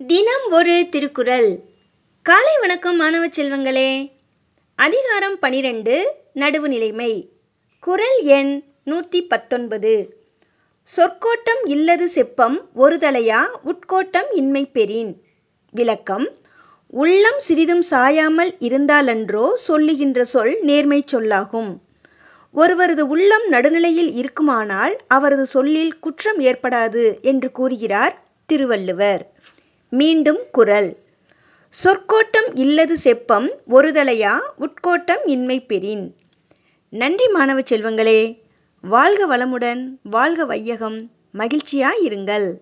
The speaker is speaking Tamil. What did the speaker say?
தினம் ஒரு திருக்குறள். காலை வணக்கம் மாணவ செல்வங்களே. அதிகாரம் பனிரெண்டு நடுவுநிலைமை குறள் எண் நூற்றி பத்தொன்பது. சொற்கோட்டம் இல்லது செப்பம் ஒரு தலையா உட்கோட்டம் இன்மை பெறின். விளக்கம் உள்ளம் சிறிதும் சாயாமல் இருந்தாலன்றோ சொல்லுகின்ற சொல் நேர்மை சொல்லாகும். ஒருவரது உள்ளம் நடுநிலையில் இருக்குமானால் அவரது சொல்லில் குற்றம் ஏற்படாது என்று கூறுகிறார் திருவள்ளுவர். மீண்டும் குறள் சொற்கோட்டம் இல்லது செப்பம் ஒருதலையா? உட்கோட்டம் இன்மை பெறின். நன்றி மாணவ செல்வங்களே. வாழ்க வளமுடன் வாழ்க வையகம். மகிழ்ச்சியாயிருங்கள்